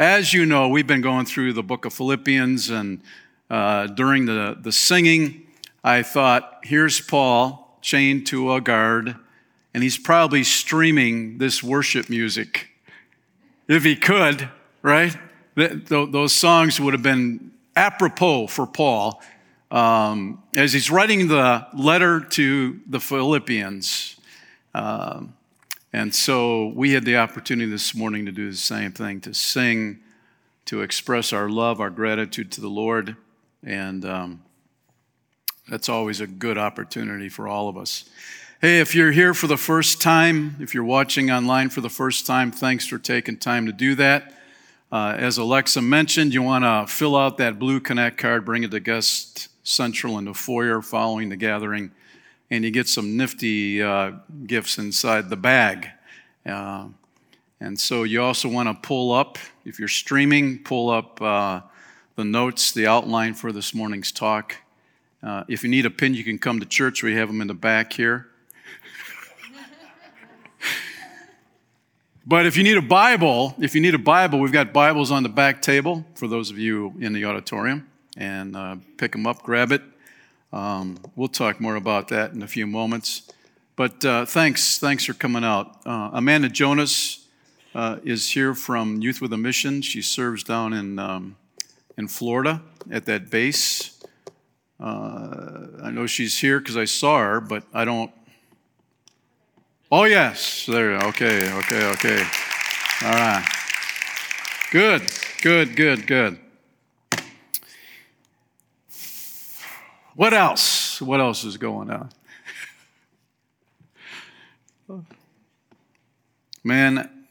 as you know, we've been going through the book of Philippians, and uh, during the, the singing, I thought, here's Paul chained to a guard, and he's probably streaming this worship music. If he could, right? those songs would have been apropos for Paul um, as he's writing the letter to the Philippians. Um, and so we had the opportunity this morning to do the same thing to sing, to express our love, our gratitude to the Lord. And um, that's always a good opportunity for all of us. Hey, if you're here for the first time, if you're watching online for the first time, thanks for taking time to do that. Uh, as Alexa mentioned, you want to fill out that blue Connect card, bring it to Guest Central in the foyer following the gathering, and you get some nifty uh, gifts inside the bag. Uh, and so you also want to pull up, if you're streaming, pull up uh, the notes, the outline for this morning's talk. Uh, if you need a pin, you can come to church. We have them in the back here. But if you need a Bible, if you need a Bible, we've got Bibles on the back table for those of you in the auditorium. And uh, pick them up, grab it. Um, we'll talk more about that in a few moments. But uh, thanks, thanks for coming out. Uh, Amanda Jonas uh, is here from Youth with a Mission. She serves down in um, in Florida at that base. Uh, I know she's here because I saw her, but I don't Oh, yes. There. Okay, okay, okay. All right. Good, good, good, good. What else? What else is going on? Man,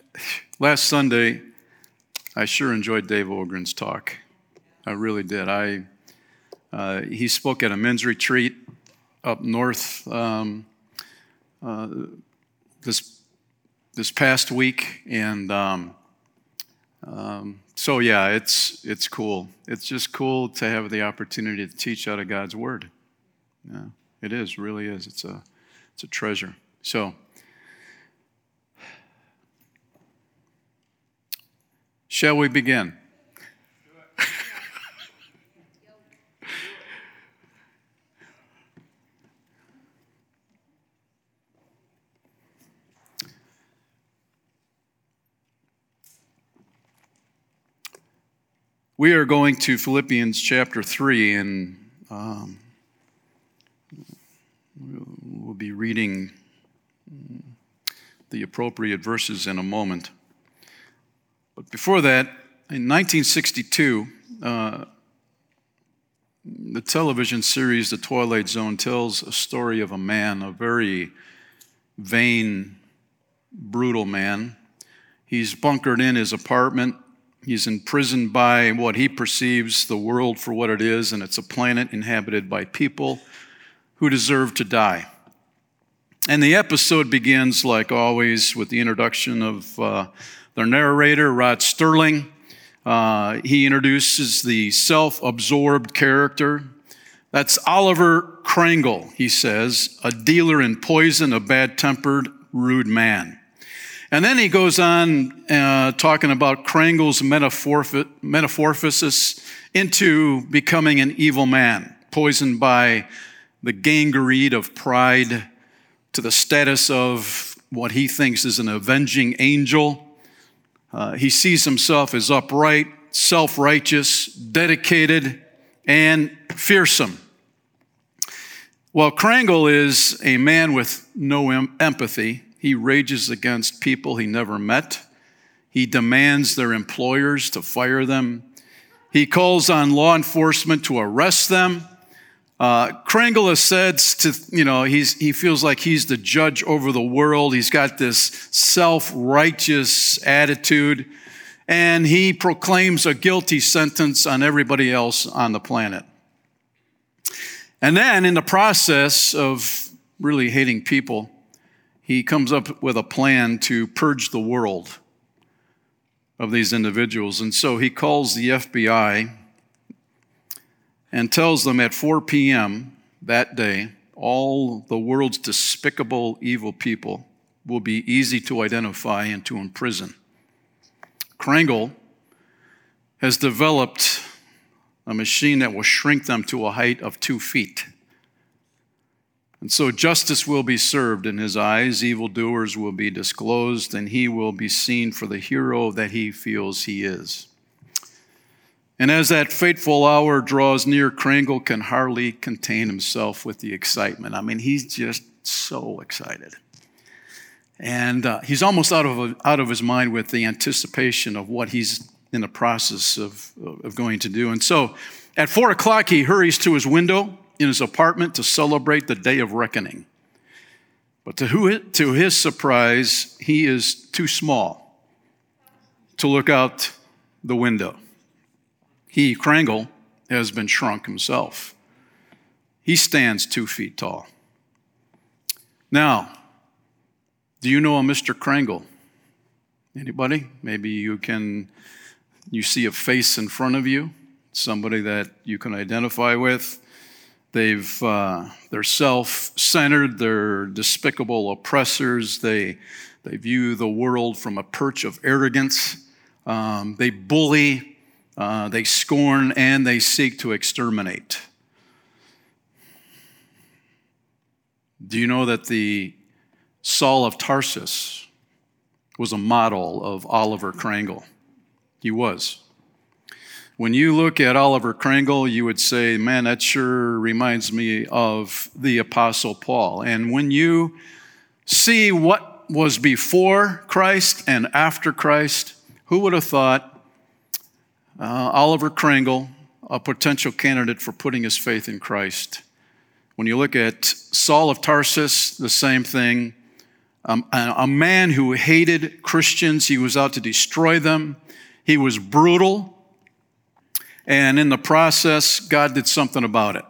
last Sunday, I sure enjoyed Dave Ogren's talk. I really did. I uh, he spoke at a men's retreat up north. Um, uh, this this past week, and um, um, so yeah, it's it's cool. It's just cool to have the opportunity to teach out of God's Word. Yeah, it is, really is. It's a it's a treasure. So. Shall we begin? We are going to Philippians chapter 3, and um, we'll be reading the appropriate verses in a moment. But before that, in 1962, uh, the television series The Twilight Zone tells a story of a man, a very vain, brutal man. He's bunkered in his apartment He's imprisoned by what he perceives the world for what it is, and it's a planet inhabited by people who deserve to die. And the episode begins, like always, with the introduction of uh, the narrator, Rod Serling. Uh, he introduces the self absorbed character. That's Oliver Crangle, he says, a dealer in poison, a bad tempered, rude man. And then he goes on uh, talking about Crangle's metamorphosis into becoming an evil man, poisoned by the gangrene of pride to the status of what he thinks is an avenging angel. Uh, he sees himself as upright, self righteous, dedicated, and fearsome. Well, Crangle is a man with no em- empathy he rages against people he never met. He demands their employers to fire them. He calls on law enforcement to arrest them. Uh, has said to, you know, he's, he feels like he's the judge over the world. He's got this self righteous attitude, and he proclaims a guilty sentence on everybody else on the planet. And then, in the process of really hating people, he comes up with a plan to purge the world of these individuals. And so he calls the FBI and tells them at 4 p.m. that day, all the world's despicable, evil people will be easy to identify and to imprison. Crangle has developed a machine that will shrink them to a height of two feet. And so justice will be served in his eyes, evildoers will be disclosed, and he will be seen for the hero that he feels he is. And as that fateful hour draws near, Crangle can hardly contain himself with the excitement. I mean, he's just so excited. And uh, he's almost out of, out of his mind with the anticipation of what he's in the process of, of going to do. And so at four o'clock, he hurries to his window in his apartment to celebrate the day of reckoning. But to, who, to his surprise, he is too small to look out the window. He, Crangle, has been shrunk himself. He stands two feet tall. Now, do you know a Mr. Crangle? Anybody? Maybe you can you see a face in front of you, somebody that you can identify with. They've uh, they're self-centered. They're despicable oppressors. They they view the world from a perch of arrogance. Um, they bully. Uh, they scorn and they seek to exterminate. Do you know that the Saul of Tarsus was a model of Oliver Crangle? He was. When you look at Oliver Crangle, you would say, man, that sure reminds me of the Apostle Paul. And when you see what was before Christ and after Christ, who would have thought uh, Oliver Crangle, a potential candidate for putting his faith in Christ? When you look at Saul of Tarsus, the same thing. Um, a man who hated Christians, he was out to destroy them. He was brutal, and in the process, God did something about it.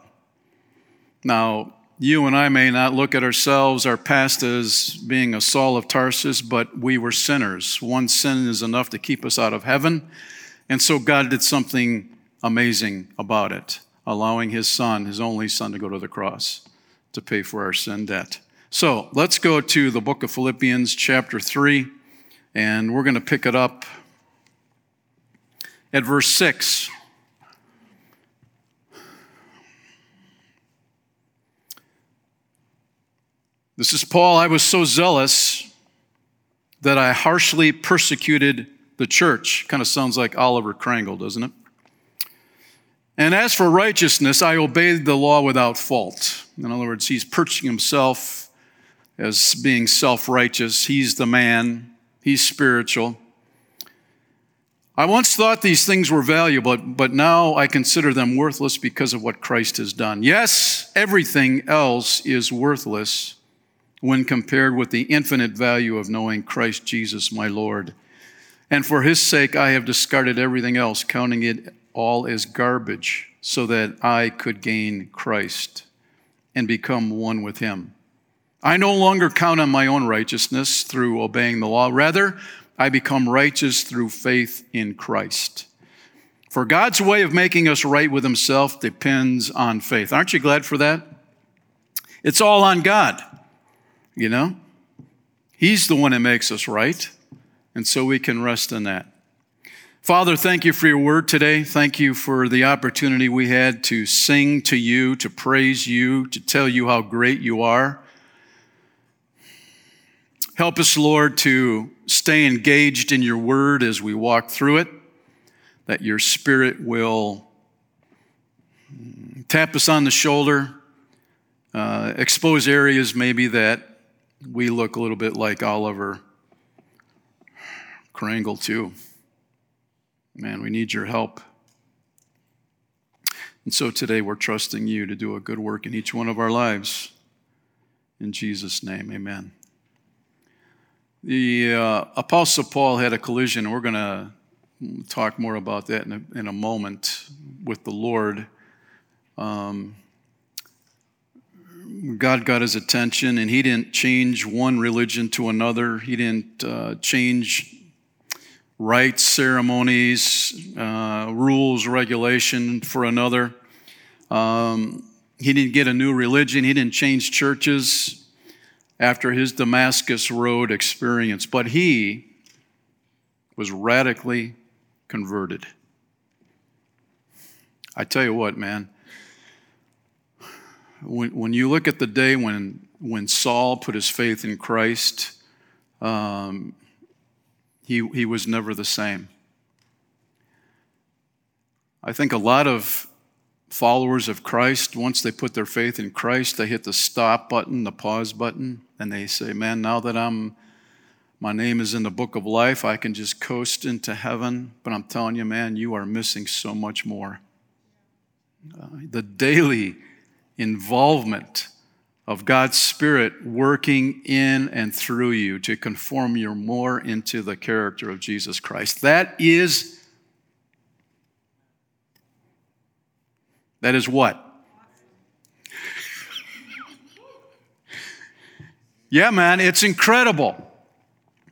Now, you and I may not look at ourselves, our past as being a Saul of Tarsus, but we were sinners. One sin is enough to keep us out of heaven. And so God did something amazing about it, allowing his son, his only son, to go to the cross to pay for our sin debt. So let's go to the book of Philippians, chapter 3, and we're going to pick it up at verse 6. This is Paul. I was so zealous that I harshly persecuted the church. Kind of sounds like Oliver Crangle, doesn't it? And as for righteousness, I obeyed the law without fault. In other words, he's perching himself as being self righteous. He's the man, he's spiritual. I once thought these things were valuable, but now I consider them worthless because of what Christ has done. Yes, everything else is worthless when compared with the infinite value of knowing Christ Jesus, my Lord. And for his sake, I have discarded everything else, counting it all as garbage, so that I could gain Christ and become one with him. I no longer count on my own righteousness through obeying the law. Rather, I become righteous through faith in Christ. For God's way of making us right with Himself depends on faith. Aren't you glad for that? It's all on God, you know? He's the one that makes us right, and so we can rest in that. Father, thank you for your word today. Thank you for the opportunity we had to sing to you, to praise you, to tell you how great you are. Help us, Lord, to stay engaged in your word as we walk through it, that your spirit will tap us on the shoulder, uh, expose areas maybe that we look a little bit like Oliver Crangle, too. Man, we need your help. And so today we're trusting you to do a good work in each one of our lives. In Jesus' name, amen. The uh, Apostle Paul had a collision. We're going to talk more about that in a, in a moment with the Lord. Um, God got his attention, and he didn't change one religion to another. He didn't uh, change rites, ceremonies, uh, rules, regulation for another. Um, he didn't get a new religion. He didn't change churches after his Damascus Road experience, but he was radically converted. I tell you what, man, when, when you look at the day when, when Saul put his faith in Christ, um, he, he was never the same. I think a lot of followers of Christ, once they put their faith in Christ, they hit the stop button, the pause button, and they say, Man, now that I'm my name is in the book of life, I can just coast into heaven. But I'm telling you, man, you are missing so much more. Uh, the daily involvement of God's Spirit working in and through you to conform you more into the character of Jesus Christ. That is That is what? yeah, man, it's incredible.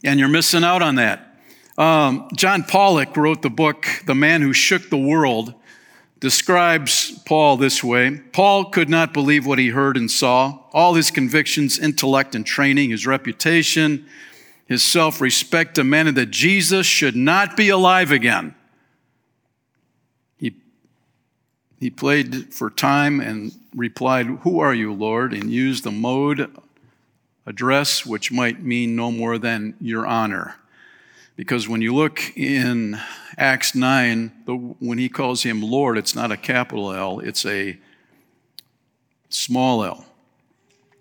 And you're missing out on that. Um, John Pollock wrote the book, The Man Who Shook the World, describes Paul this way Paul could not believe what he heard and saw. All his convictions, intellect, and training, his reputation, his self respect demanded that Jesus should not be alive again. He he played for time and replied, Who are you, Lord? and used the mode address, which might mean no more than your honor. Because when you look in Acts 9, the, when he calls him Lord, it's not a capital L, it's a small l.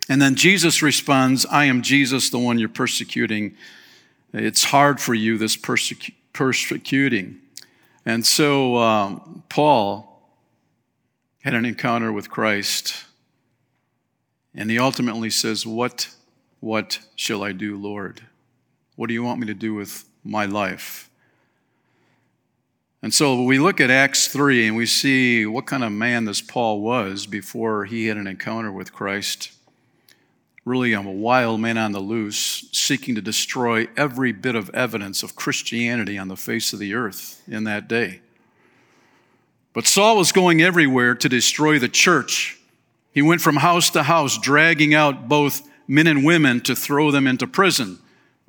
And then Jesus responds, I am Jesus, the one you're persecuting. It's hard for you, this persecu- persecuting. And so um, Paul had an encounter with Christ. And he ultimately says, What, what shall I do, Lord? What do you want me to do with my life? And so we look at Acts 3 and we see what kind of man this Paul was before he had an encounter with Christ. Really, a wild man on the loose, seeking to destroy every bit of evidence of Christianity on the face of the earth in that day. But Saul was going everywhere to destroy the church. He went from house to house, dragging out both men and women to throw them into prison.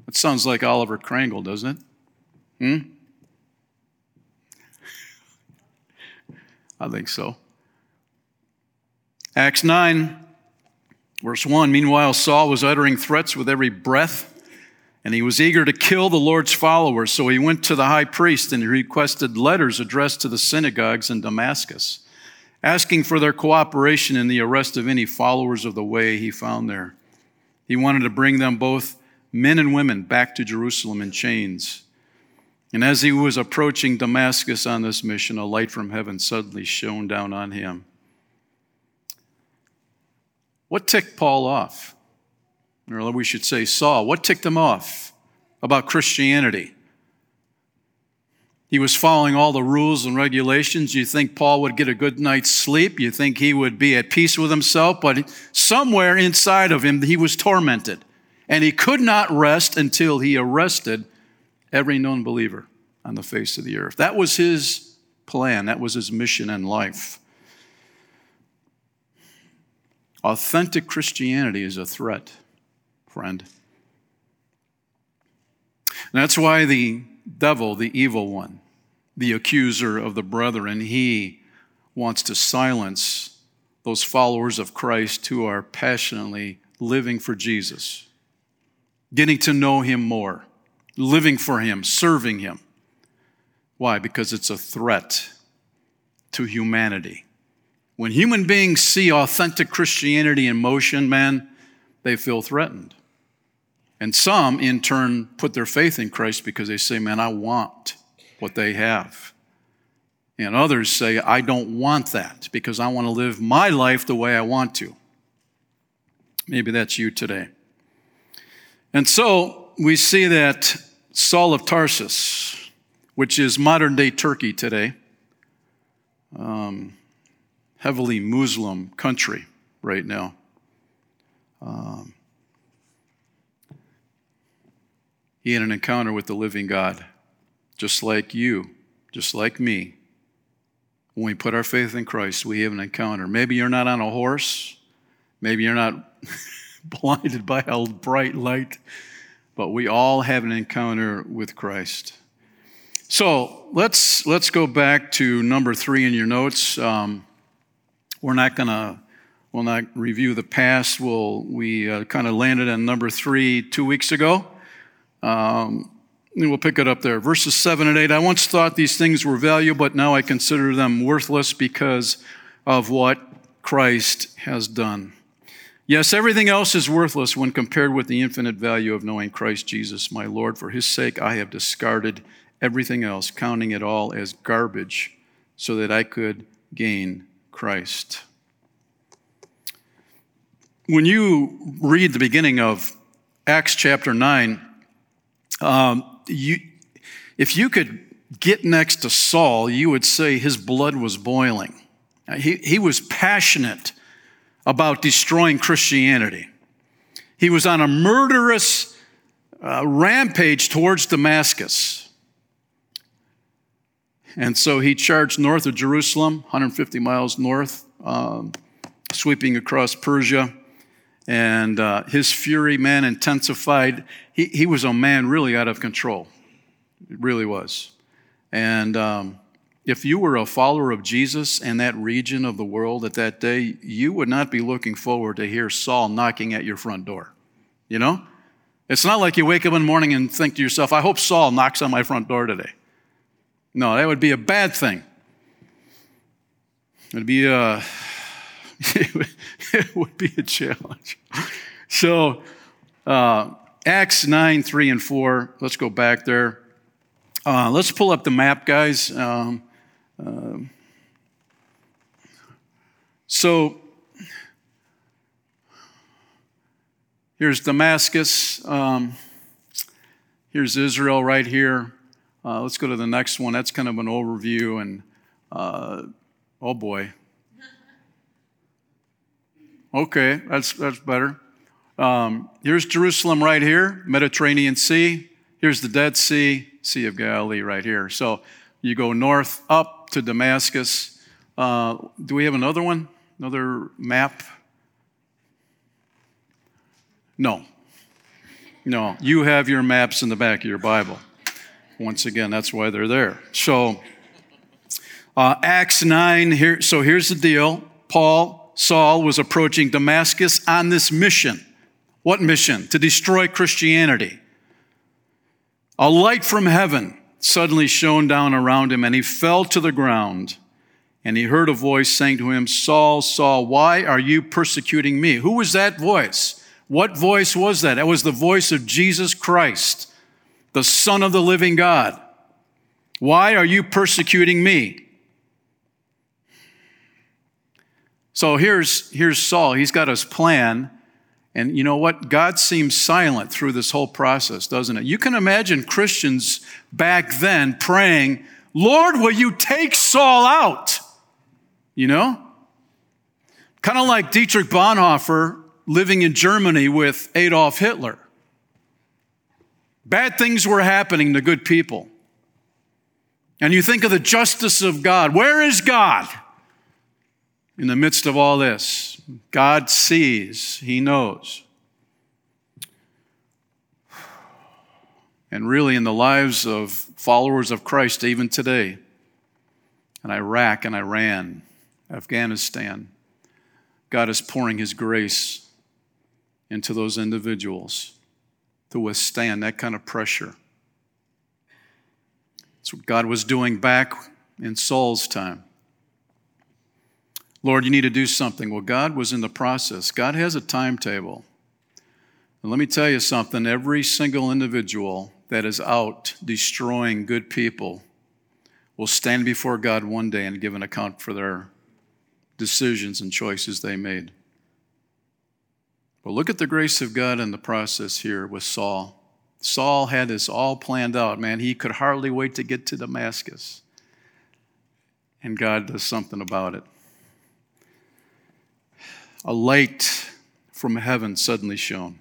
That sounds like Oliver Crangle, doesn't it? Hmm? I think so. Acts 9, verse 1 Meanwhile, Saul was uttering threats with every breath and he was eager to kill the Lord's followers, so he went to the high priest and he requested letters addressed to the synagogues in Damascus, asking for their cooperation in the arrest of any followers of the way he found there. He wanted to bring them both men and women back to Jerusalem in chains. And as he was approaching Damascus on this mission, a light from heaven suddenly shone down on him. What ticked Paul off? or we should say Saul, what ticked him off about Christianity? He was following all the rules and regulations. You think Paul would get a good night's sleep. You think he would be at peace with himself. But somewhere inside of him, he was tormented. And he could not rest until he arrested every known believer on the face of the earth. That was his plan, that was his mission in life. Authentic Christianity is a threat friend. And that's why the devil, the evil one, the accuser of the brethren, he wants to silence those followers of Christ who are passionately living for Jesus, getting to know him more, living for him, serving him. Why? Because it's a threat to humanity. When human beings see authentic Christianity in motion, man, they feel threatened. And some, in turn, put their faith in Christ because they say, Man, I want what they have. And others say, I don't want that because I want to live my life the way I want to. Maybe that's you today. And so we see that Saul of Tarsus, which is modern day Turkey today, um, heavily Muslim country right now. Um, he had an encounter with the living God, just like you, just like me. When we put our faith in Christ, we have an encounter. Maybe you're not on a horse, maybe you're not blinded by a bright light, but we all have an encounter with Christ. So let's let's go back to number three in your notes. Um, we're not gonna we'll not review the past. We'll we uh, kind of landed on number three two weeks ago. Um, and we'll pick it up there. Verses seven and eight. I once thought these things were valuable, but now I consider them worthless because of what Christ has done. Yes, everything else is worthless when compared with the infinite value of knowing Christ Jesus, my Lord. For his sake, I have discarded everything else, counting it all as garbage, so that I could gain Christ. When you read the beginning of Acts chapter 9, um, you, if you could get next to Saul, you would say his blood was boiling. He, he was passionate about destroying Christianity. He was on a murderous uh, rampage towards Damascus. And so he charged north of Jerusalem, 150 miles north, um, sweeping across Persia. And uh, his fury, man, intensified. He, he was a man really out of control. It really was. And um, if you were a follower of Jesus in that region of the world at that day, you would not be looking forward to hear Saul knocking at your front door. You know? It's not like you wake up in the morning and think to yourself, I hope Saul knocks on my front door today. No, that would be a bad thing. It'd be a, it would be a challenge. So, uh, Acts 9, 3 and 4, let's go back there. Uh, let's pull up the map, guys. Um, uh, so, here's Damascus. Um, here's Israel right here. Uh, let's go to the next one. That's kind of an overview, and uh, oh boy. Okay, that's that's better. Um, here's Jerusalem right here, Mediterranean Sea. Here's the Dead Sea, Sea of Galilee right here. So you go north to Damascus. Uh, do we have another one? Another map? No. No. You have your maps in the back of your Bible. Once again, that's why they're there. So, uh, Acts 9, here, so here's the deal. Paul, Saul, was approaching Damascus on this mission. What mission? To destroy Christianity. A light from heaven suddenly shone down around him, and he fell to the ground. And he heard a voice saying to him, Saul, Saul, why are you persecuting me? Who was that voice? What voice was that? That was the voice of Jesus Christ the Son of the living God. Why are you persecuting me? So here's, here's Saul. He's got his plan. And you know what? God seems silent through this whole process, doesn't it? You can imagine Christians back then praying, Lord, will you take Saul out? You know? Kind of like Dietrich Bonhoeffer living in Germany with Adolf Hitler. Bad things were happening to good people. And you think of the justice of God. Where is God? In the midst of all this, God sees, He knows. And really, in the lives of followers of Christ, even today, in Iraq and Iran, Afghanistan, God is pouring His grace into those individuals to withstand that kind of pressure. That's what God was doing back in Saul's time. Lord, you need to do something. Well, God was in the process. God has a timetable. And let me tell you something every single individual that is out destroying good people will stand before God one day and give an account for their decisions and choices they made. But look at the grace of God in the process here with Saul. Saul had this all planned out, man. He could hardly wait to get to Damascus. And God does something about it. A light from heaven suddenly shone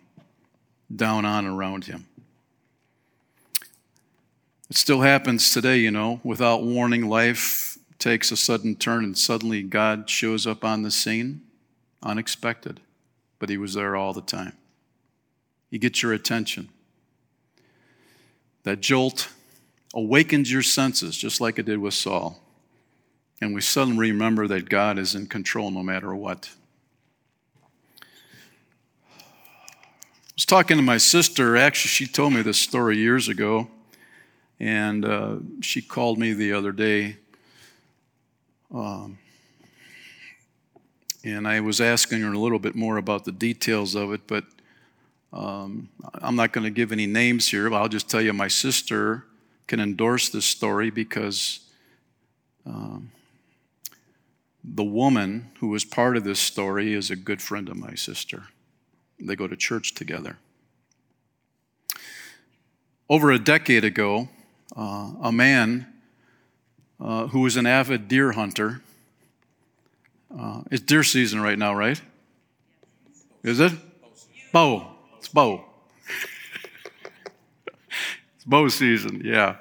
down on around him. It still happens today, you know. Without warning, life takes a sudden turn and suddenly God shows up on the scene unexpected but he was there all the time. He gets your attention. That jolt awakens your senses, just like it did with Saul. And we suddenly remember that God is in control no matter what. Talking to my sister. Actually, she told me this story years ago. And uh, she called me the other day. Um, and I was asking her a little bit more about the details of it, but um, I'm not going to give any names here, but I'll just tell you my sister can endorse this story because um, the woman who was part of this story is a good friend of my sister. They go to church together. Over a decade ago, uh, a man uh, who was an avid deer hunter, uh, it's deer season right now, right? Is it? Bow. It's bow. it's bow season, yeah.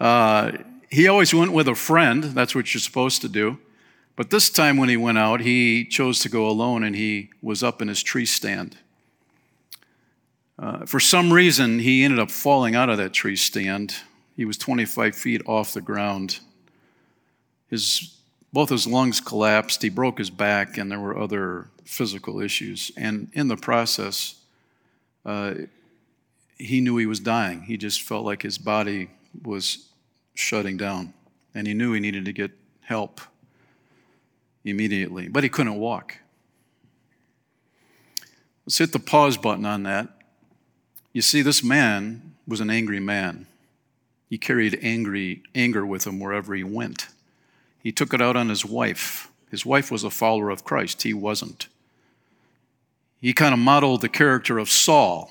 Uh, he always went with a friend. That's what you're supposed to do. But this time when he went out, he chose to go alone and he was up in his tree stand. Uh, for some reason, he ended up falling out of that tree stand. He was 25 feet off the ground. His, both his lungs collapsed, he broke his back, and there were other physical issues. And in the process, uh, he knew he was dying. He just felt like his body was shutting down, and he knew he needed to get help immediately, but he couldn't walk. Let's hit the pause button on that. You see, this man was an angry man. He carried angry anger with him wherever he went. He took it out on his wife. His wife was a follower of Christ, he wasn't. He kind of modeled the character of Saul.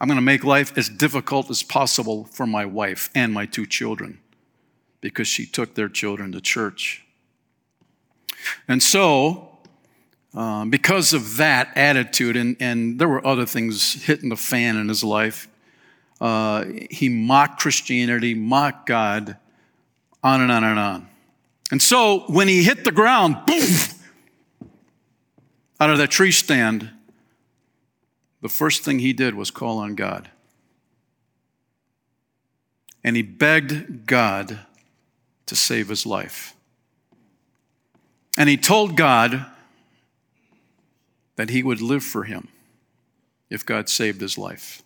I'm going to make life as difficult as possible for my wife and my two children because she took their children to church. And so, uh, because of that attitude, and, and there were other things hitting the fan in his life, uh, he mocked Christianity, mocked God, on and on and on. And so, when he hit the ground, boom, out of that tree stand, the first thing he did was call on God. And he begged God to save his life. And he told God that he would live for him if God saved his life.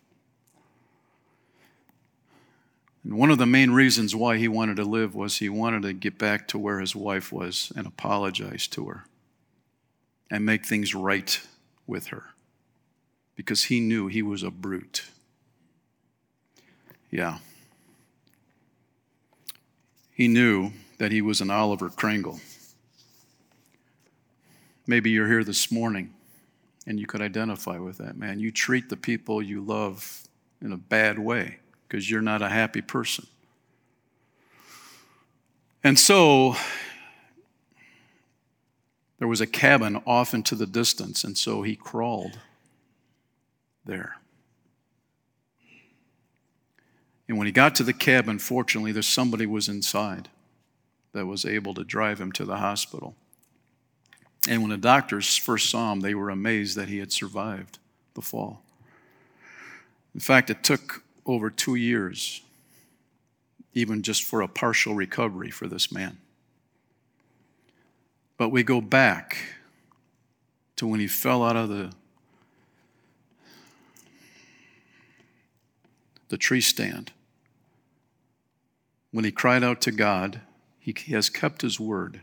And one of the main reasons why he wanted to live was he wanted to get back to where his wife was and apologize to her and make things right with her because he knew he was a brute. Yeah. He knew that he was an Oliver Crangle. Maybe you're here this morning and you could identify with that, man. You treat the people you love in a bad way because you're not a happy person. And so there was a cabin off into the distance, and so he crawled there. And when he got to the cabin, fortunately, there's somebody was inside that was able to drive him to the hospital. And when the doctors first saw him, they were amazed that he had survived the fall. In fact, it took over two years, even just for a partial recovery for this man. But we go back to when he fell out of the, the tree stand. When he cried out to God, he has kept his word.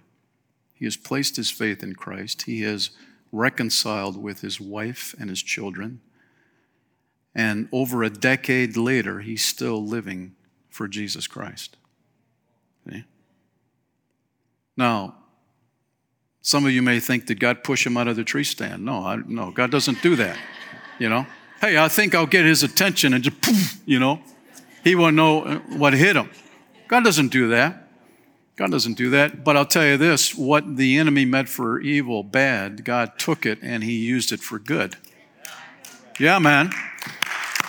He has placed his faith in Christ. He has reconciled with his wife and his children. And over a decade later, he's still living for Jesus Christ. Now, some of you may think, did God push him out of the tree stand? No, I, no, God doesn't do that. You know, hey, I think I'll get his attention and just, poof, you know, he won't know uh, what hit him. God doesn't do that. God doesn't do that. But I'll tell you this what the enemy meant for evil, bad, God took it and he used it for good. Yeah, man.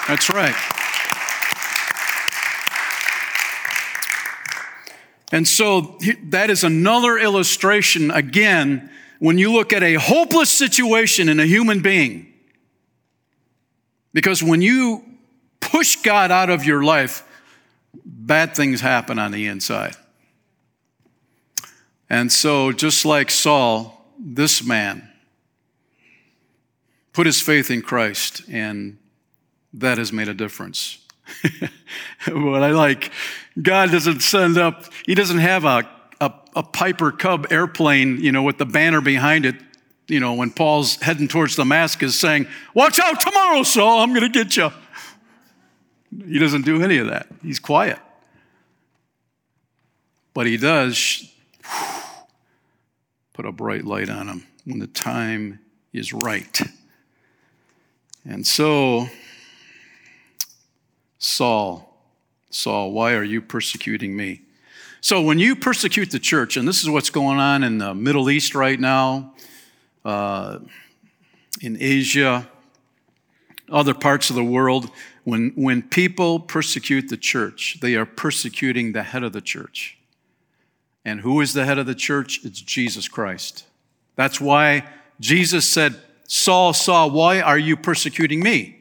That's right. And so that is another illustration, again, when you look at a hopeless situation in a human being. Because when you push God out of your life, bad things happen on the inside. And so, just like Saul, this man put his faith in Christ, and that has made a difference. what I like, God doesn't send up, He doesn't have a, a, a, Piper Cub airplane, you know, with the banner behind it, you know, when Paul's heading towards Damascus saying, Watch out tomorrow, Saul, I'm going to get you. He doesn't do any of that. He's quiet. But he does put a bright light on them when the time is right. And so, Saul, Saul, why are you persecuting me? So, when you persecute the church, and this is what's going on in the Middle East right now, uh, in Asia, other parts of the world, when, when people persecute the church, they are persecuting the head of the church. And who is the head of the church? It's Jesus Christ. That's why Jesus said, Saul, Saul, why are you persecuting me?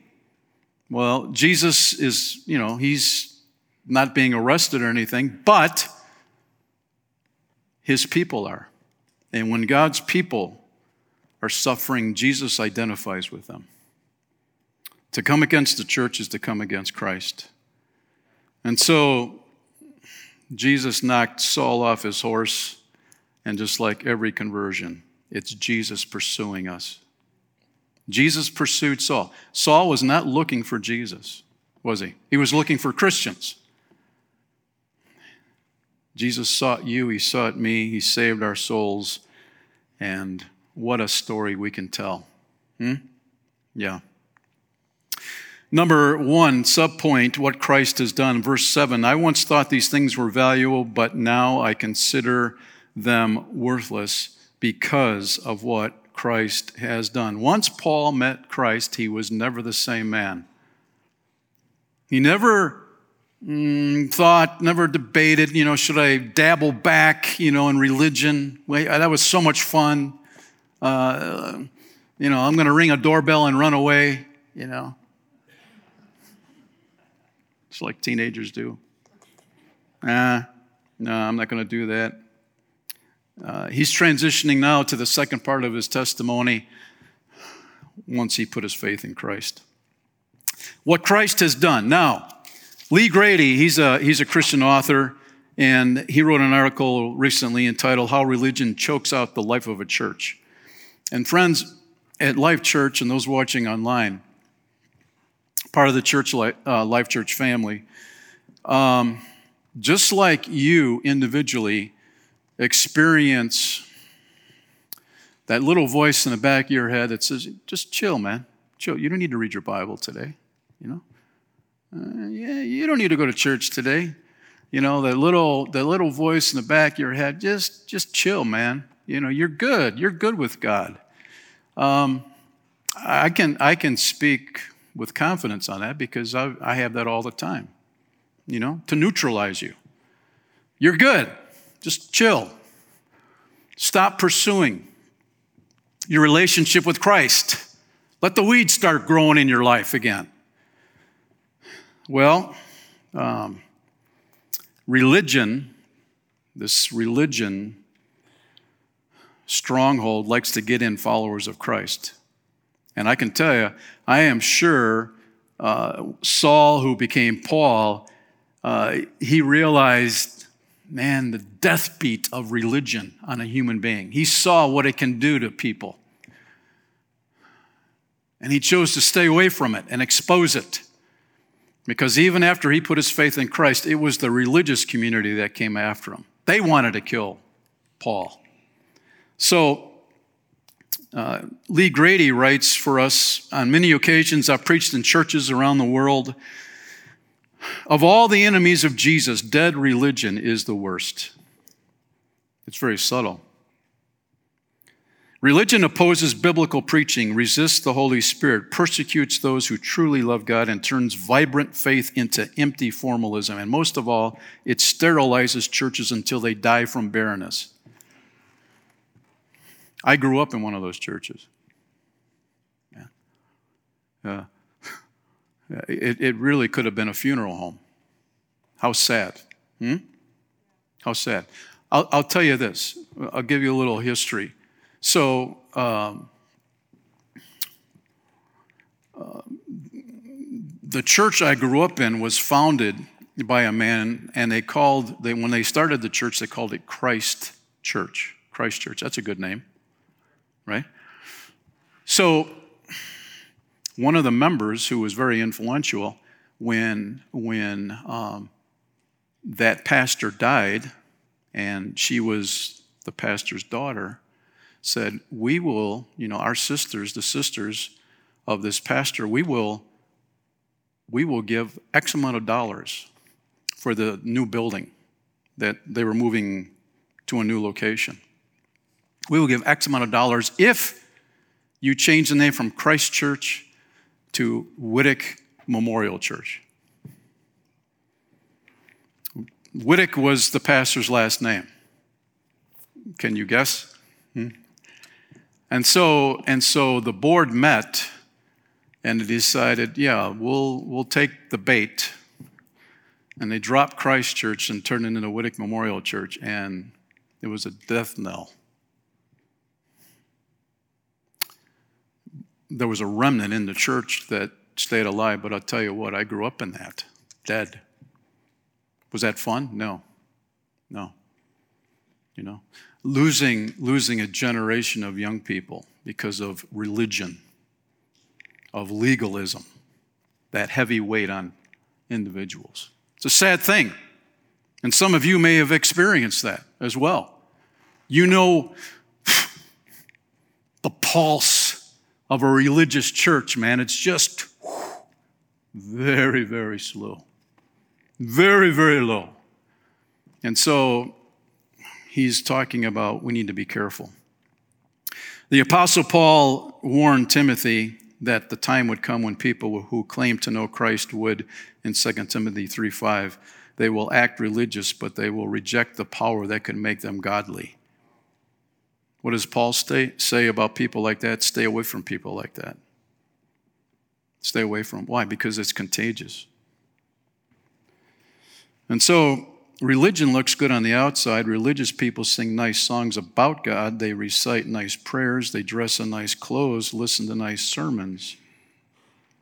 Well, Jesus is, you know, he's not being arrested or anything, but his people are. And when God's people are suffering, Jesus identifies with them. To come against the church is to come against Christ. And so Jesus knocked Saul off his horse, and just like every conversion, it's Jesus pursuing us. Jesus pursued Saul. Saul was not looking for Jesus, was he? He was looking for Christians. Jesus sought you, he sought me, he saved our souls, and what a story we can tell. Hmm? Yeah. Number one, subpoint, what Christ has done. Verse 7 I once thought these things were valuable, but now I consider them worthless because of what Christ has done. Once Paul met Christ, he was never the same man. He never mm, thought, never debated, you know, should I dabble back, you know, in religion? Wait, that was so much fun. Uh, you know, I'm going to ring a doorbell and run away, you know. It's like teenagers do. Ah, no, I'm not going to do that. Uh, he's transitioning now to the second part of his testimony once he put his faith in Christ. What Christ has done. Now, Lee Grady, he's a, he's a Christian author, and he wrote an article recently entitled How Religion Chokes Out the Life of a Church. And friends, at Life Church and those watching online, part of the church uh, life church family. Um, just like you individually experience that little voice in the back of your head that says just chill man. Chill. You don't need to read your bible today you know? Uh, yeah you don't need to go to church today. You know that little that little voice in the back of your head just just chill man. You know you're good. You're good with god. Um, i can i can speak with confidence on that because I, I have that all the time, you know, to neutralize you. You're good. Just chill. Stop pursuing your relationship with Christ. Let the weeds start growing in your life again. Well, um, religion, this religion stronghold likes to get in followers of Christ. And I can tell you, I am sure uh, Saul, who became Paul, uh, he realized, man, the death beat of religion on a human being. He saw what it can do to people. And he chose to stay away from it and expose it. Because even after he put his faith in Christ, it was the religious community that came after him. They wanted to kill Paul. So uh, Lee Grady writes for us On many occasions, I've preached in churches around the world. Of all the enemies of Jesus, dead religion is the worst. It's very subtle. Religion opposes biblical preaching, resists the Holy Spirit, persecutes those who truly love God, and turns vibrant faith into empty formalism. And most of all, it sterilizes churches until they die from barrenness. I grew up in one of those churches. Yeah. Uh, it, it really could have been a funeral home. How sad. Hmm? How sad. I'll, I'll, tell you this. I'll give you a little history. So, um, uh, the church I grew up in was founded by a man, and they called, they, when they started the church, they called it Christ Church. Christ Church. That's a good name, right? So, one of the members who was very influential when, when um, that pastor died, and she was the pastor's daughter, said, We will, you know, our sisters, the sisters of this pastor, we will, we will give X amount of dollars for the new building that they were moving to a new location. We will give X amount of dollars if you change the name from Christ Church to Whittick Memorial Church. Whittick was the pastor's last name. Can you guess? Hmm? And so, and so the board met and decided, yeah, we'll, we'll take the bait. And they dropped Christ Church and turned it into Whittick Memorial Church, and it was a death knell. There was a remnant in the church that stayed alive, but I'll tell you what, I grew up in that, dead. Was that fun? No. No. You know, losing, losing a generation of young people because of religion, of legalism, that heavy weight on individuals. It's a sad thing. And some of you may have experienced that as well. You know the pulse of a religious church, man. It's just very, very slow. Very, very low. And so he's talking about we need to be careful. The Apostle Paul warned Timothy that the time would come when people who claim to know Christ would, in 2 Timothy 3 5, they will act religious, but they will reject the power that can make them godly. What does Paul stay, say about people like that? Stay away from people like that. Stay away from. Why? Because it's contagious. And so religion looks good on the outside. Religious people sing nice songs about God. They recite nice prayers. They dress in nice clothes, listen to nice sermons.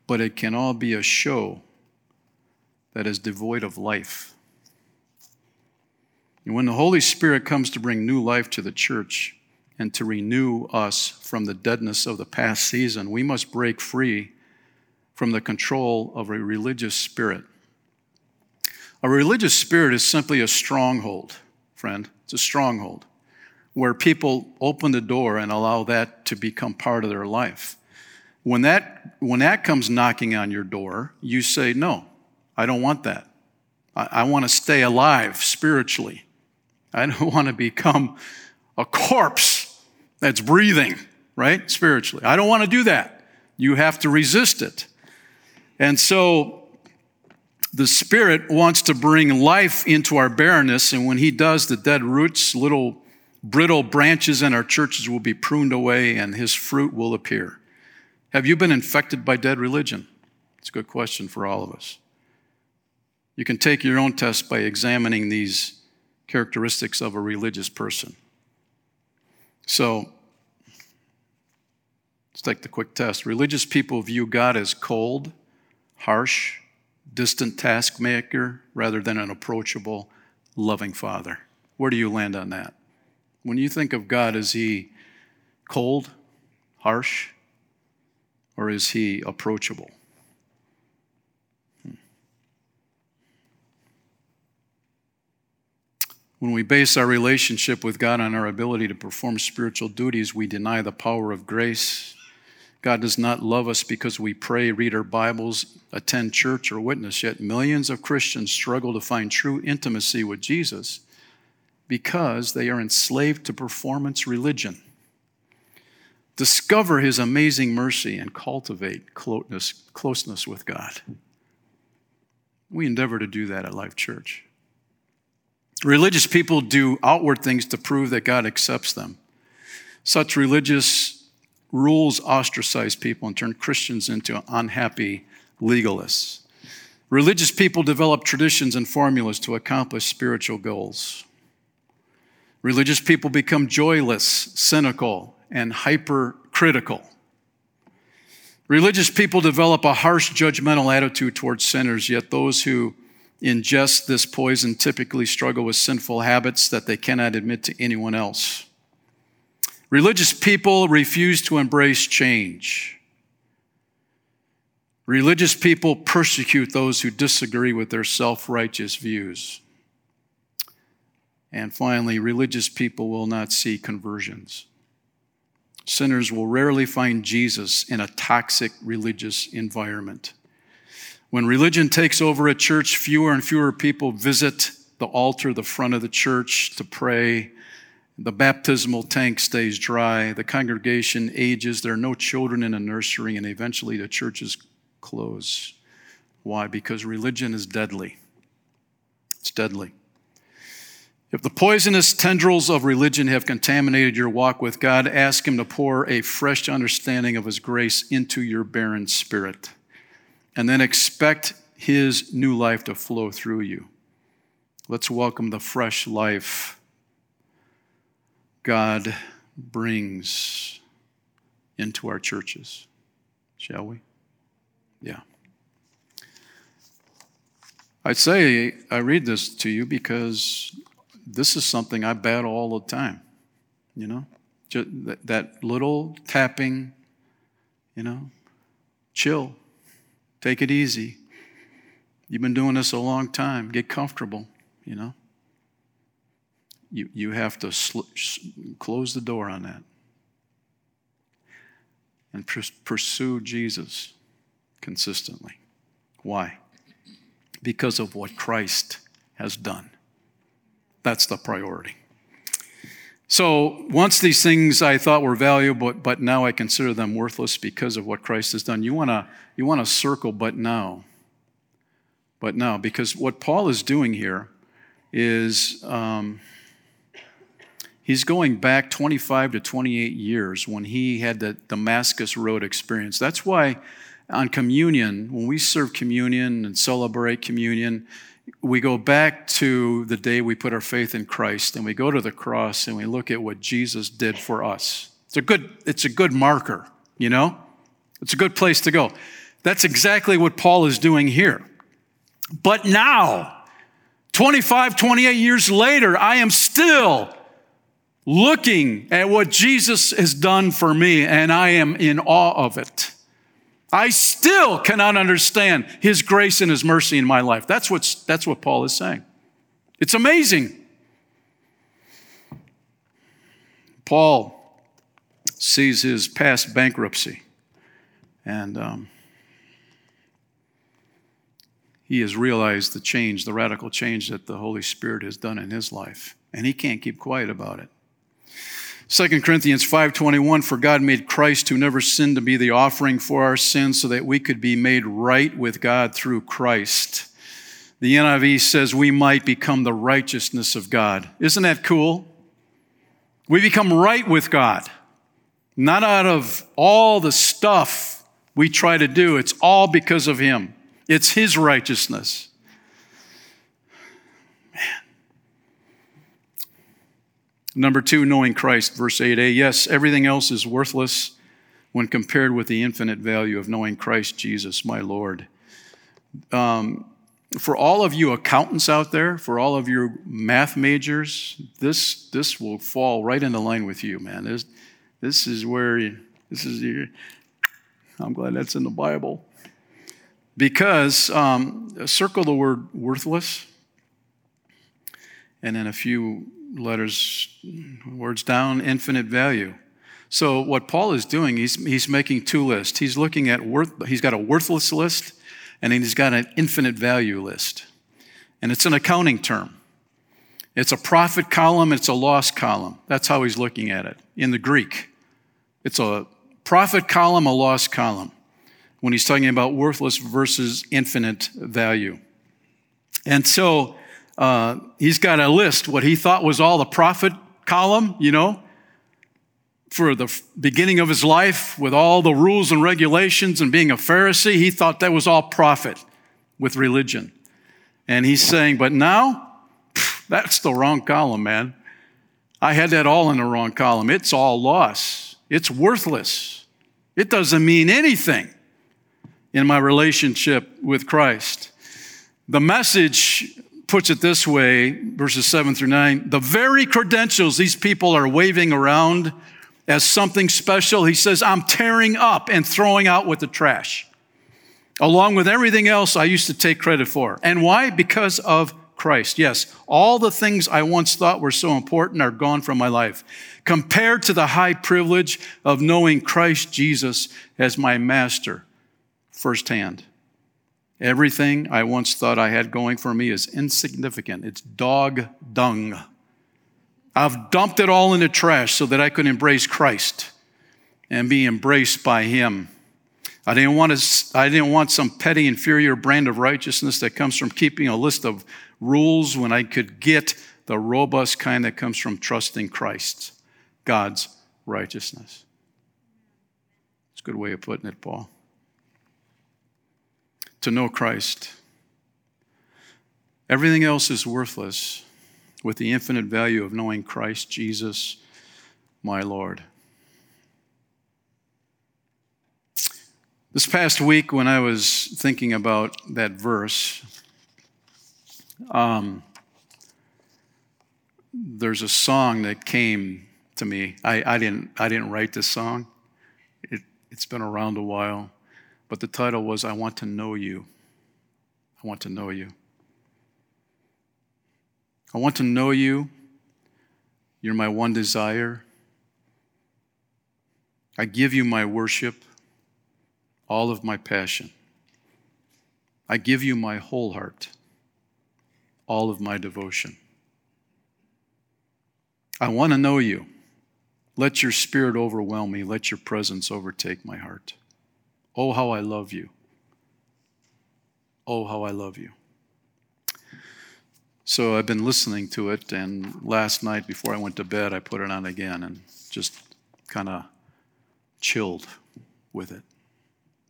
But it can all be a show that is devoid of life. And when the Holy Spirit comes to bring new life to the church and to renew us from the deadness of the past season, we must break free from the control of a religious spirit. A religious spirit is simply a stronghold, friend. It's a stronghold where people open the door and allow that to become part of their life. When that, when that comes knocking on your door, you say, No, I don't want that. I, I want to stay alive spiritually. I don't want to become a corpse that's breathing, right? Spiritually. I don't want to do that. You have to resist it. And so the Spirit wants to bring life into our barrenness, and when He does, the dead roots, little brittle branches in our churches will be pruned away and His fruit will appear. Have you been infected by dead religion? It's a good question for all of us. You can take your own test by examining these characteristics of a religious person. So, let's take the quick test. Religious people view God as cold, harsh, distant taskmaker rather than an approachable, loving father. Where do you land on that? When you think of God, is he cold, harsh, or is he approachable? When we base our relationship with God on our ability to perform spiritual duties, we deny the power of grace God does not love us because we pray, read our Bibles, attend church, or witness, yet millions of Christians struggle to find true intimacy with Jesus because they are enslaved to performance religion. Discover his amazing mercy and cultivate closeness, closeness with God. We endeavor to do that at Life Church. Religious people do outward things to prove that God accepts them. Such religious rules ostracize people and turn Christians into unhappy legalists. Religious people develop traditions and formulas to accomplish spiritual goals. Religious people become joyless, cynical, and hypercritical. Religious people develop a harsh, judgmental attitude towards sinners, yet those who ingest this poison typically struggle with sinful habits that they cannot admit to anyone else. Religious people refuse to embrace change. Religious people persecute those who disagree with their self righteous views. And finally, religious people will not see conversions. Sinners will rarely find Jesus in a toxic religious environment. When religion takes over a church, fewer and fewer people visit the altar, the front of the church to pray. The baptismal tank stays dry. The congregation ages. There are no children in a nursery, and eventually the churches close. Why? Because religion is deadly. It's deadly. If the poisonous tendrils of religion have contaminated your walk with God, ask Him to pour a fresh understanding of His grace into your barren spirit. And then expect His new life to flow through you. Let's welcome the fresh life God brings into our churches, shall we? Yeah. I'd say I read this to you because this is something I battle all the time, you know? Just that, that little tapping, you know, chill, take it easy. You've been doing this a long time. Get comfortable, you know? You, you have to sl- close the door on that and pr- pursue Jesus consistently. Why? Because of what Christ has done. That's the priority. So once these things I thought were valuable, but, now I consider them worthless because of what Christ has done. You want to you want to circle, but now, but now, because what Paul is doing here is um, he's going back 25 to 28 years when he had the Damascus Road experience. That's why on communion, when we serve communion and celebrate communion, we go back to the day we put our faith in Christ and we go to the cross and we look at what Jesus did for us. It's a good, it's a good marker, you know? It's a good place to go. That's exactly what Paul is doing here. But now, 25, 28 years later, I am still looking at what Jesus has done for me and I am in awe of it. I still cannot understand his grace and his mercy in my life. That's, what's, that's what Paul is saying. It's amazing. Paul sees his past bankruptcy and um, he has realized the change, the radical change that the Holy Spirit has done in his life. And he can't keep quiet about it. 2 Corinthians 5:21 for God made Christ who never sinned to be the offering for our sins so that we could be made right with God through Christ. The NIV says we might become the righteousness of God. Isn't that cool? We become right with God. Not out of all the stuff we try to do. It's all because of him. It's his righteousness. Number two, knowing Christ, verse 8a. Yes, everything else is worthless when compared with the infinite value of knowing Christ Jesus, my Lord. Um, for all of you accountants out there, for all of your math majors, this, this will fall right into line with you, man. This, this is where you, this is your, I'm glad that's in the Bible. Because um, circle the word worthless, and then a few letters, words down, infinite value. So what Paul is doing, he's, he's making two lists. He's looking at worth, he's got a worthless list, and then he's got an infinite value list. And it's an accounting term. It's a profit column, it's a loss column. That's how he's looking at it in the Greek. It's a profit column, a loss column, when he's talking about worthless versus infinite value. And so uh, he's got a list, what he thought was all the profit column, you know, for the beginning of his life with all the rules and regulations and being a Pharisee. He thought that was all profit. with religion. And he's saying, but now, that's the wrong column, man. I had that all in the wrong column. It's all loss. It's worthless. It doesn't mean anything in my relationship with Christ. The message puts it this way verses 7 through 9 the very credentials these people are waving around as something special, he says, I'm tearing up and throwing out with the trash, along with everything else I used to take credit for. And why? Because of Christ. Yes, all the things I once thought were so important are gone from my life, compared to the high privilege of knowing Christ Jesus as my master firsthand. Everything I once thought I had going for me is insignificant. It's dog dung. I've dumped it all in the trash so that I could embrace Christ and be embraced by Him. I didn't want to, I didn't want some petty, inferior brand of righteousness that comes from keeping a list of rules when I could get the robust kind that comes from trusting Christ, God's righteousness. It's a good way of putting it, Paul to know Christ. Everything else is worthless with the infinite value of knowing Christ Jesus, my Lord. This past week, when I was thinking about that verse, um, there's a song that came to me. I, I, didn't, I didn't write this song, it, it's been around a while. But the title was I Want to Know You. I want to know you. I want to know you. You're my one desire. I give you my worship, all of my passion. I give you my whole heart, all of my devotion. I want to know you. Let your spirit overwhelm me. Let your presence overtake my heart. Oh, how I love you. Oh, how I love you. So I've been listening to it, and last night before I went to bed, I put it on again and just kind of chilled with it.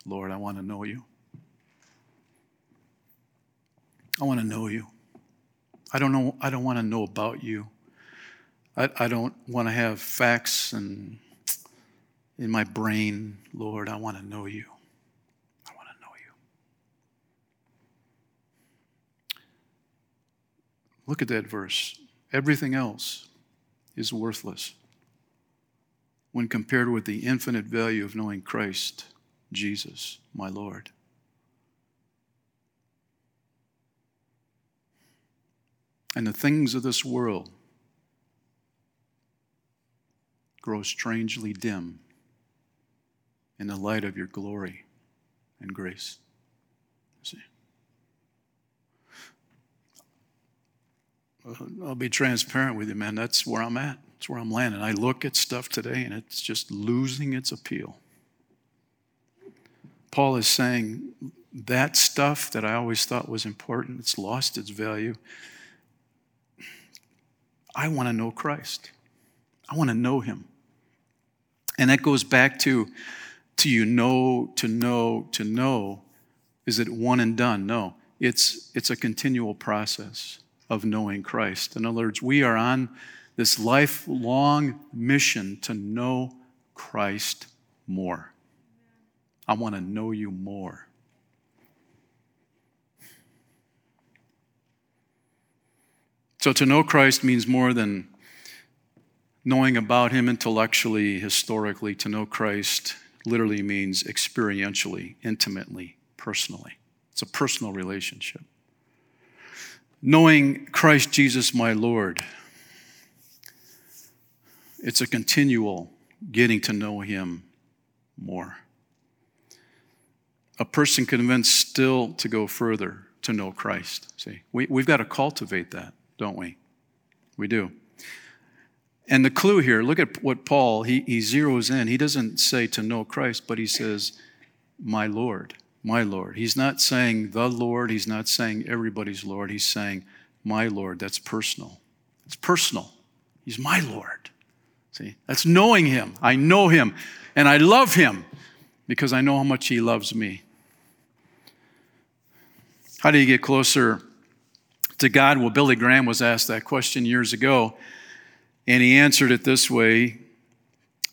Lord, I want to know you. I want to know you. I don't know. I don't want to know about you. I, I don't want to have facts and in my brain, Lord. I want to know you. Look at that verse. Everything else is worthless when compared with the infinite value of knowing Christ, Jesus, my Lord. And the things of this world grow strangely dim in the light of your glory and grace. See? I'll be transparent with you, man. That's where I'm at. That's where I'm landing. I look at stuff today and it's just losing its appeal. Paul is saying that stuff that I always thought was important, it's lost its value. I want to know Christ. I want to know him. And that goes back to to you know, to know, to know. Is it one and done? No. It's it's a continual process of knowing Christ. In other words, we are on this lifelong mission to know Christ more. I want to know you more. So, to know Christ means more than knowing about him intellectually, historically. To know Christ literally means experientially, intimately, personally. It's a personal relationship knowing Christ Jesus, my Lord. It's a continual getting to know Him more. A person convinced still to go further to know Christ. See, we, we've got to cultivate that, don't we? We do. And the clue here, look at what Paul, he, he zeroes in. He doesn't say to know Christ, but he says, my Lord my Lord. He's not saying the Lord, he's not saying everybody's Lord, he's saying my Lord. That's personal. It's personal. He's my Lord. See, that's knowing him. I know him and I love him because I know how much he loves me. How do you get closer to God? Well, Billy Graham was asked that question years ago, and he answered it this way.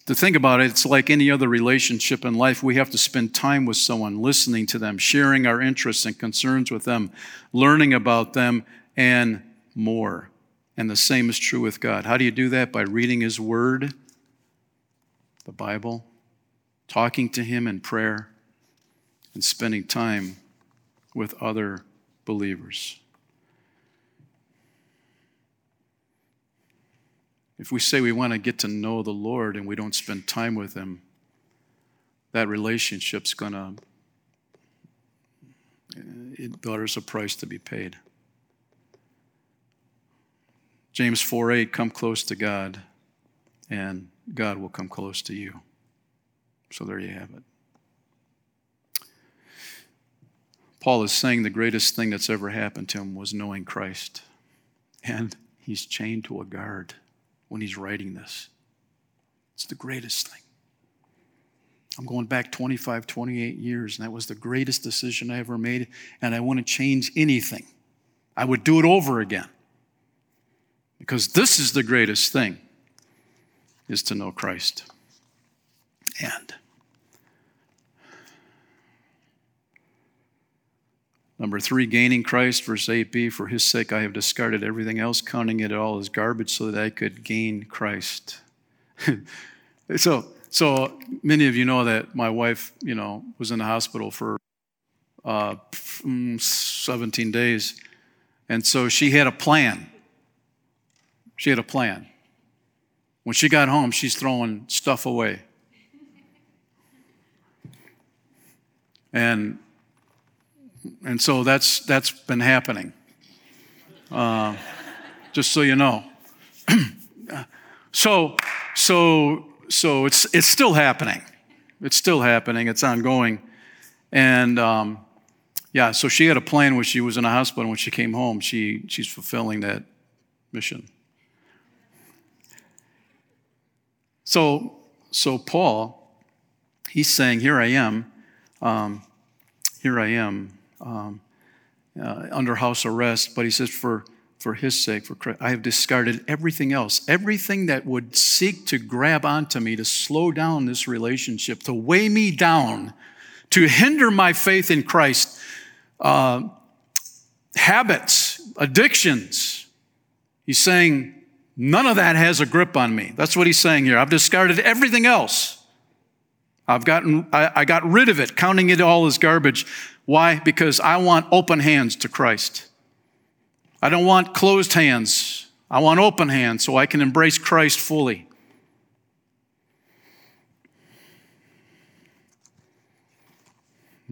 To think about it, it's like any other relationship in life. We have to spend time with someone, listening to them, sharing our interests and concerns with them, learning about them, and more. And the same is true with God. How do you do that? By reading His Word, the Bible, talking to Him in prayer, and spending time with other believers. If we say we want to get to know the Lord and we don't spend time with Him, that relationship's going to, it there's a price to be paid. James 4 8, come close to God, and God will come close to you. So there you have it. Paul is saying the greatest thing that's ever happened to him was knowing Christ. And he's chained to a guard when he's writing this. It's the greatest thing. I'm going back 25, 28 years, and that was the greatest decision I ever made, and I wouldn't change anything. I would do it over again. Because this is the greatest thing is to know Christ. And Number three, gaining Christ, verse 8b, for his sake I have discarded everything else, counting it all as garbage so that I could gain Christ. so, so many of you know that my wife, you know, was in the hospital for uh, mm, 17 days. And so she had a plan. She had a plan. When she got home, she's throwing stuff away. And, and so that's, that's been happening. Uh, just so you know. so, so, so it's, it's still happening. It's still happening. It's ongoing. And um, yeah, so she had a plan when she was in a hospital. And When she came home, she, she's fulfilling that mission. So, so Paul, he's saying, Here I am, um, here I am um, uh, under house arrest, but he says, For, for his sake, for Christ, I have discarded everything else, everything that would seek to grab onto me, to slow down this relationship, to weigh me down, to hinder my faith in Christ. Uh, habits, addictions. He's saying, None of that has a grip on me. That's what he's saying here. I've discarded everything else. I've gotten, I, I got rid of it, counting it all as garbage. Why? Because I want open hands to Christ. I don't want closed hands. I want open hands so I can embrace Christ fully.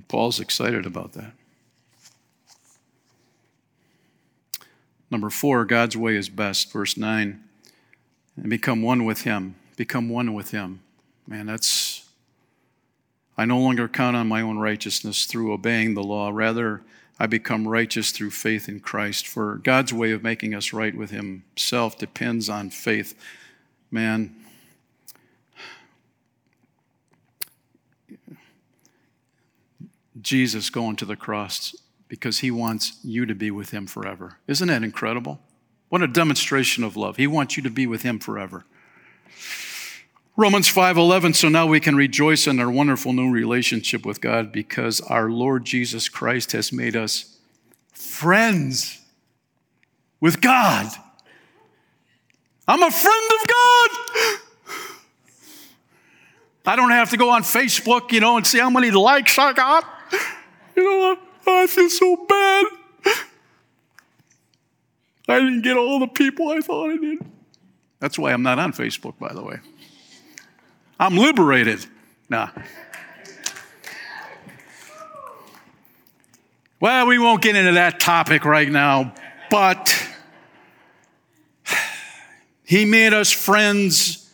Paul's excited about that. Number four, God's way is best. Verse 9. And become one with Him. Become one with Him. Man, that's. I no longer count on my own righteousness through obeying the law. Rather, I become righteous through faith in Christ. For God's way of making us right with Himself depends on faith. Man, Jesus going to the cross because he wants you to be with him forever. Isn't that incredible? What a demonstration of love. He wants you to be with him forever. Romans 5:11 so now we can rejoice in our wonderful new relationship with God because our Lord Jesus Christ has made us friends with God. I'm a friend of God. I don't have to go on Facebook, you know, and see how many likes I got. You know what? I feel so bad. I didn't get all the people I thought I did. That's why I'm not on Facebook, by the way. I'm liberated. Nah. Well, we won't get into that topic right now, but He made us friends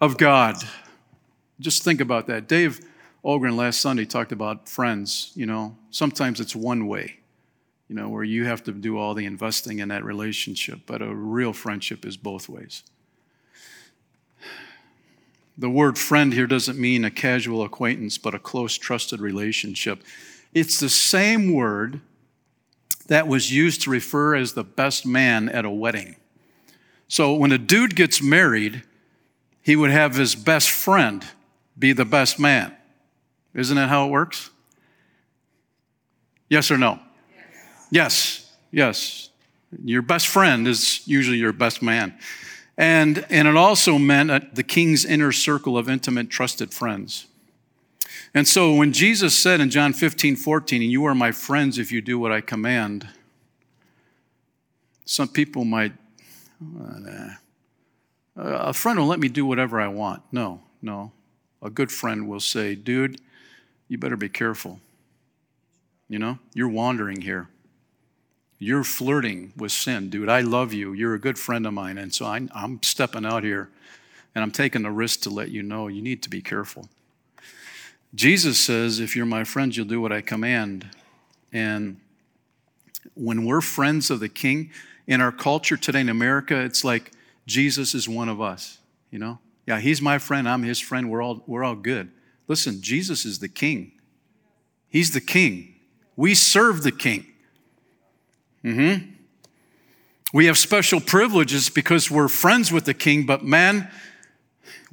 of God. Just think about that. Dave Ogren last Sunday talked about friends. You know, sometimes it's one way, you know, where you have to do all the investing in that relationship, but a real friendship is both ways. The word friend here doesn't mean a casual acquaintance, but a close, trusted relationship. It's the same word that was used to refer as the best man at a wedding. So when a dude gets married, he would have his best friend be the best man. Isn't that how it works? Yes or no? Yes, yes. yes. Your best friend is usually your best man. And, and it also meant the king's inner circle of intimate, trusted friends. And so when Jesus said in John 15, 14, and You are my friends if you do what I command, some people might, uh, a friend will let me do whatever I want. No, no. A good friend will say, Dude, you better be careful. You know, you're wandering here. You're flirting with sin, dude. I love you. You're a good friend of mine. And so I, I'm stepping out here and I'm taking the risk to let you know you need to be careful. Jesus says, If you're my friends, you'll do what I command. And when we're friends of the king, in our culture today in America, it's like Jesus is one of us, you know? Yeah, he's my friend, I'm his friend, we're all, we're all good. Listen, Jesus is the king. He's the king. We serve the king. Mm-hmm. We have special privileges because we're friends with the king, but man,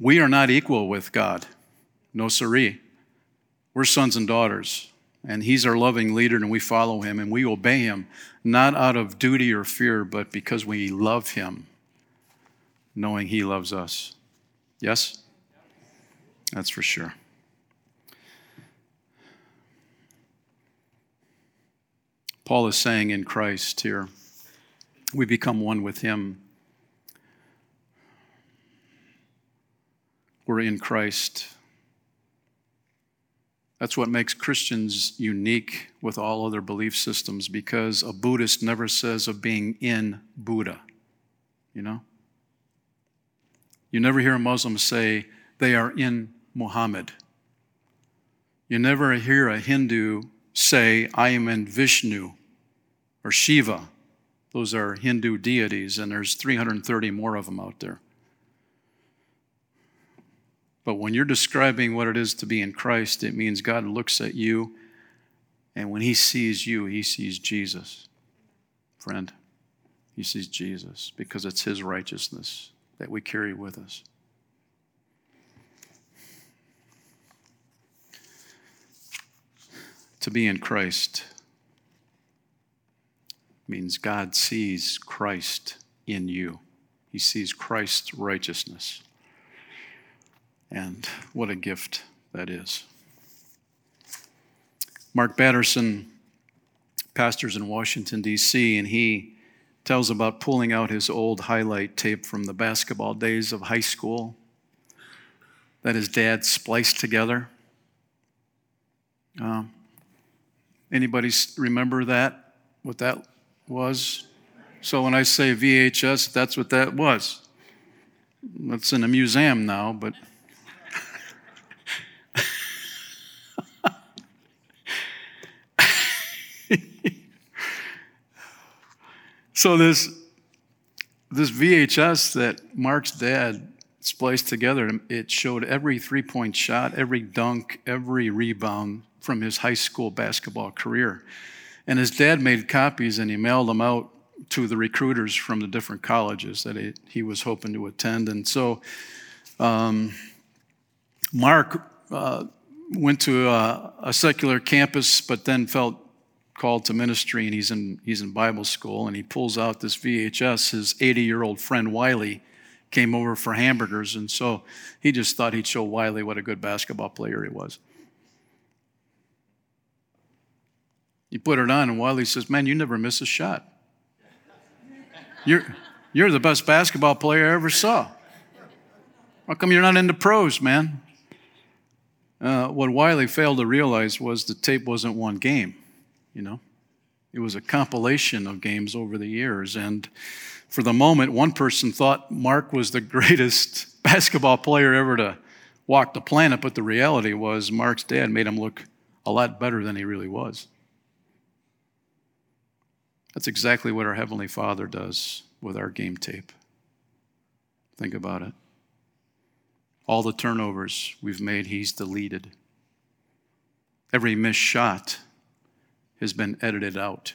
we are not equal with God. No siree. We're sons and daughters, and he's our loving leader, and we follow him and we obey him, not out of duty or fear, but because we love him, knowing he loves us. Yes? That's for sure. Paul is saying in Christ here, we become one with him. We're in Christ. That's what makes Christians unique with all other belief systems because a Buddhist never says of being in Buddha. You know? You never hear a Muslim say they are in Muhammad. You never hear a Hindu say, I am in Vishnu or Shiva. Those are Hindu deities, and there's 330 more of them out there. But when you're describing what it is to be in Christ, it means God looks at you, and when He sees you, He sees Jesus. Friend, He sees Jesus because it's His righteousness that we carry with us. To be in Christ means God sees Christ in you. He sees Christ's righteousness. And what a gift that is. Mark Batterson pastors in Washington, D.C., and he tells about pulling out his old highlight tape from the basketball days of high school that his dad spliced together. Uh, Anybody remember that? What that was? So when I say VHS, that's what that was. It's in a museum now, but. so this this VHS that Mark's dad spliced together, it showed every three-point shot, every dunk, every rebound from his high school basketball career. And his dad made copies and he mailed them out to the recruiters from the different colleges that he, he was hoping to attend. And so um, Mark uh, went to a, a, secular campus, but then felt called to ministry, and he's in, he's in Bible school, and he pulls out this VHS. His 80 year old friend Wiley came over for hamburgers, and so he just thought he'd show Wiley what a good basketball player he was. You put it on, and Wiley says, Man, you never miss a shot. You're, you're the best basketball player I ever saw. How come you're not into pros, man? Uh, what Wiley failed to realize was the tape wasn't one game, you know? It was a compilation of games over the years. And for the moment, one person thought Mark was the greatest basketball player ever to walk the planet, but the reality was Mark's dad made him look a lot better than he really was. That's exactly what our Heavenly Father does with our game tape. Think about it. All the turnovers we've made, He's deleted. Every missed shot, has been edited out.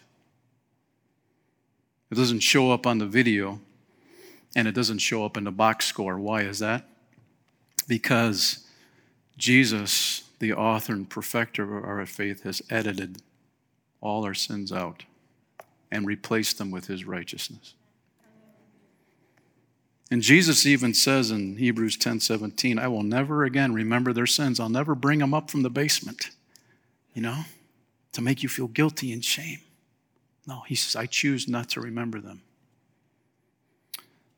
It doesn't show up on the video and it doesn't show up in the box score. Why is that? Because Jesus, the author and perfecter of our faith, has edited all our sins out and replace them with his righteousness. And Jesus even says in Hebrews 10 17, I will never again remember their sins. I'll never bring them up from the basement, you know, to make you feel guilty and shame. No, he says, I choose not to remember them.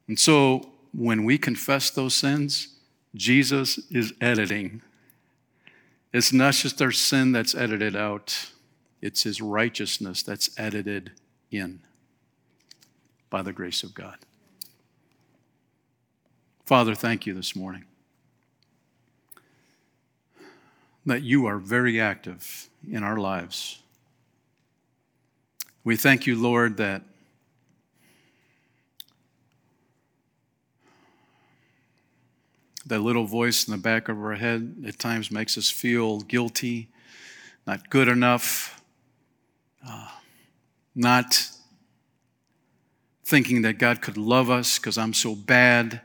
And so when we confess those sins, Jesus is editing. It's not just our sin that's edited out, it's his righteousness that's edited in by the grace of God. Father, thank you this morning that you are very active in our lives. We thank you, Lord, that that little voice in the back of our head at times makes us feel guilty, not good enough, uh, not thinking that God could love us because I'm so bad.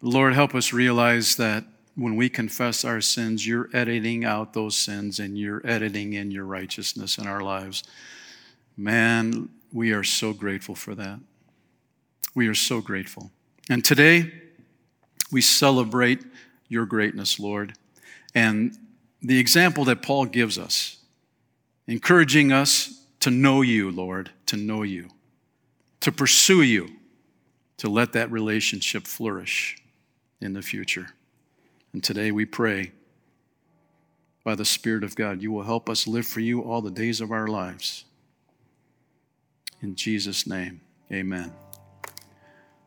Lord, help us realize that when we confess our sins, you're editing out those sins and you're editing in your righteousness in our lives. Man, we are so grateful for that. We are so grateful. And today, we celebrate your greatness, Lord. And the example that Paul gives us, encouraging us to know you, Lord, to know you, to pursue you, to let that relationship flourish in the future. And today we pray by the Spirit of God, you will help us live for you all the days of our lives. In Jesus' name, amen.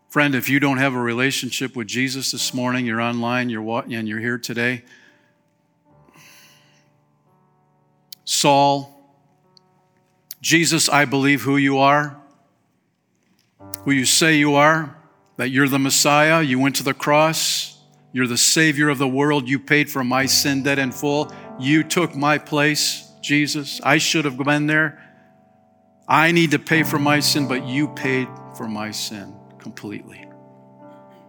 Friend, if you don't have a relationship with Jesus this morning, you're online, you're and you're here today. Saul, Jesus, I believe who you are, who you say you are, that you're the Messiah, you went to the cross, you're the Savior of the world, you paid for my sin debt in full, you took my place, Jesus. I should have been there. I need to pay for my sin, but you paid for my sin completely.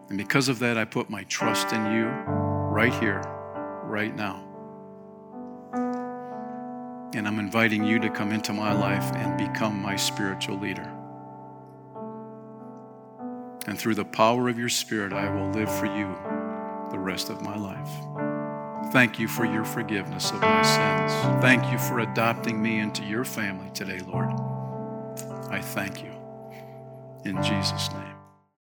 And because of that, I put my trust in you right here, right now. And I'm inviting you to come into my life and become my spiritual leader. And through the power of your Spirit, I will live for you the rest of my life. Thank you for your forgiveness of my sins. Thank you for adopting me into your family today, Lord. I thank you. In Jesus' name.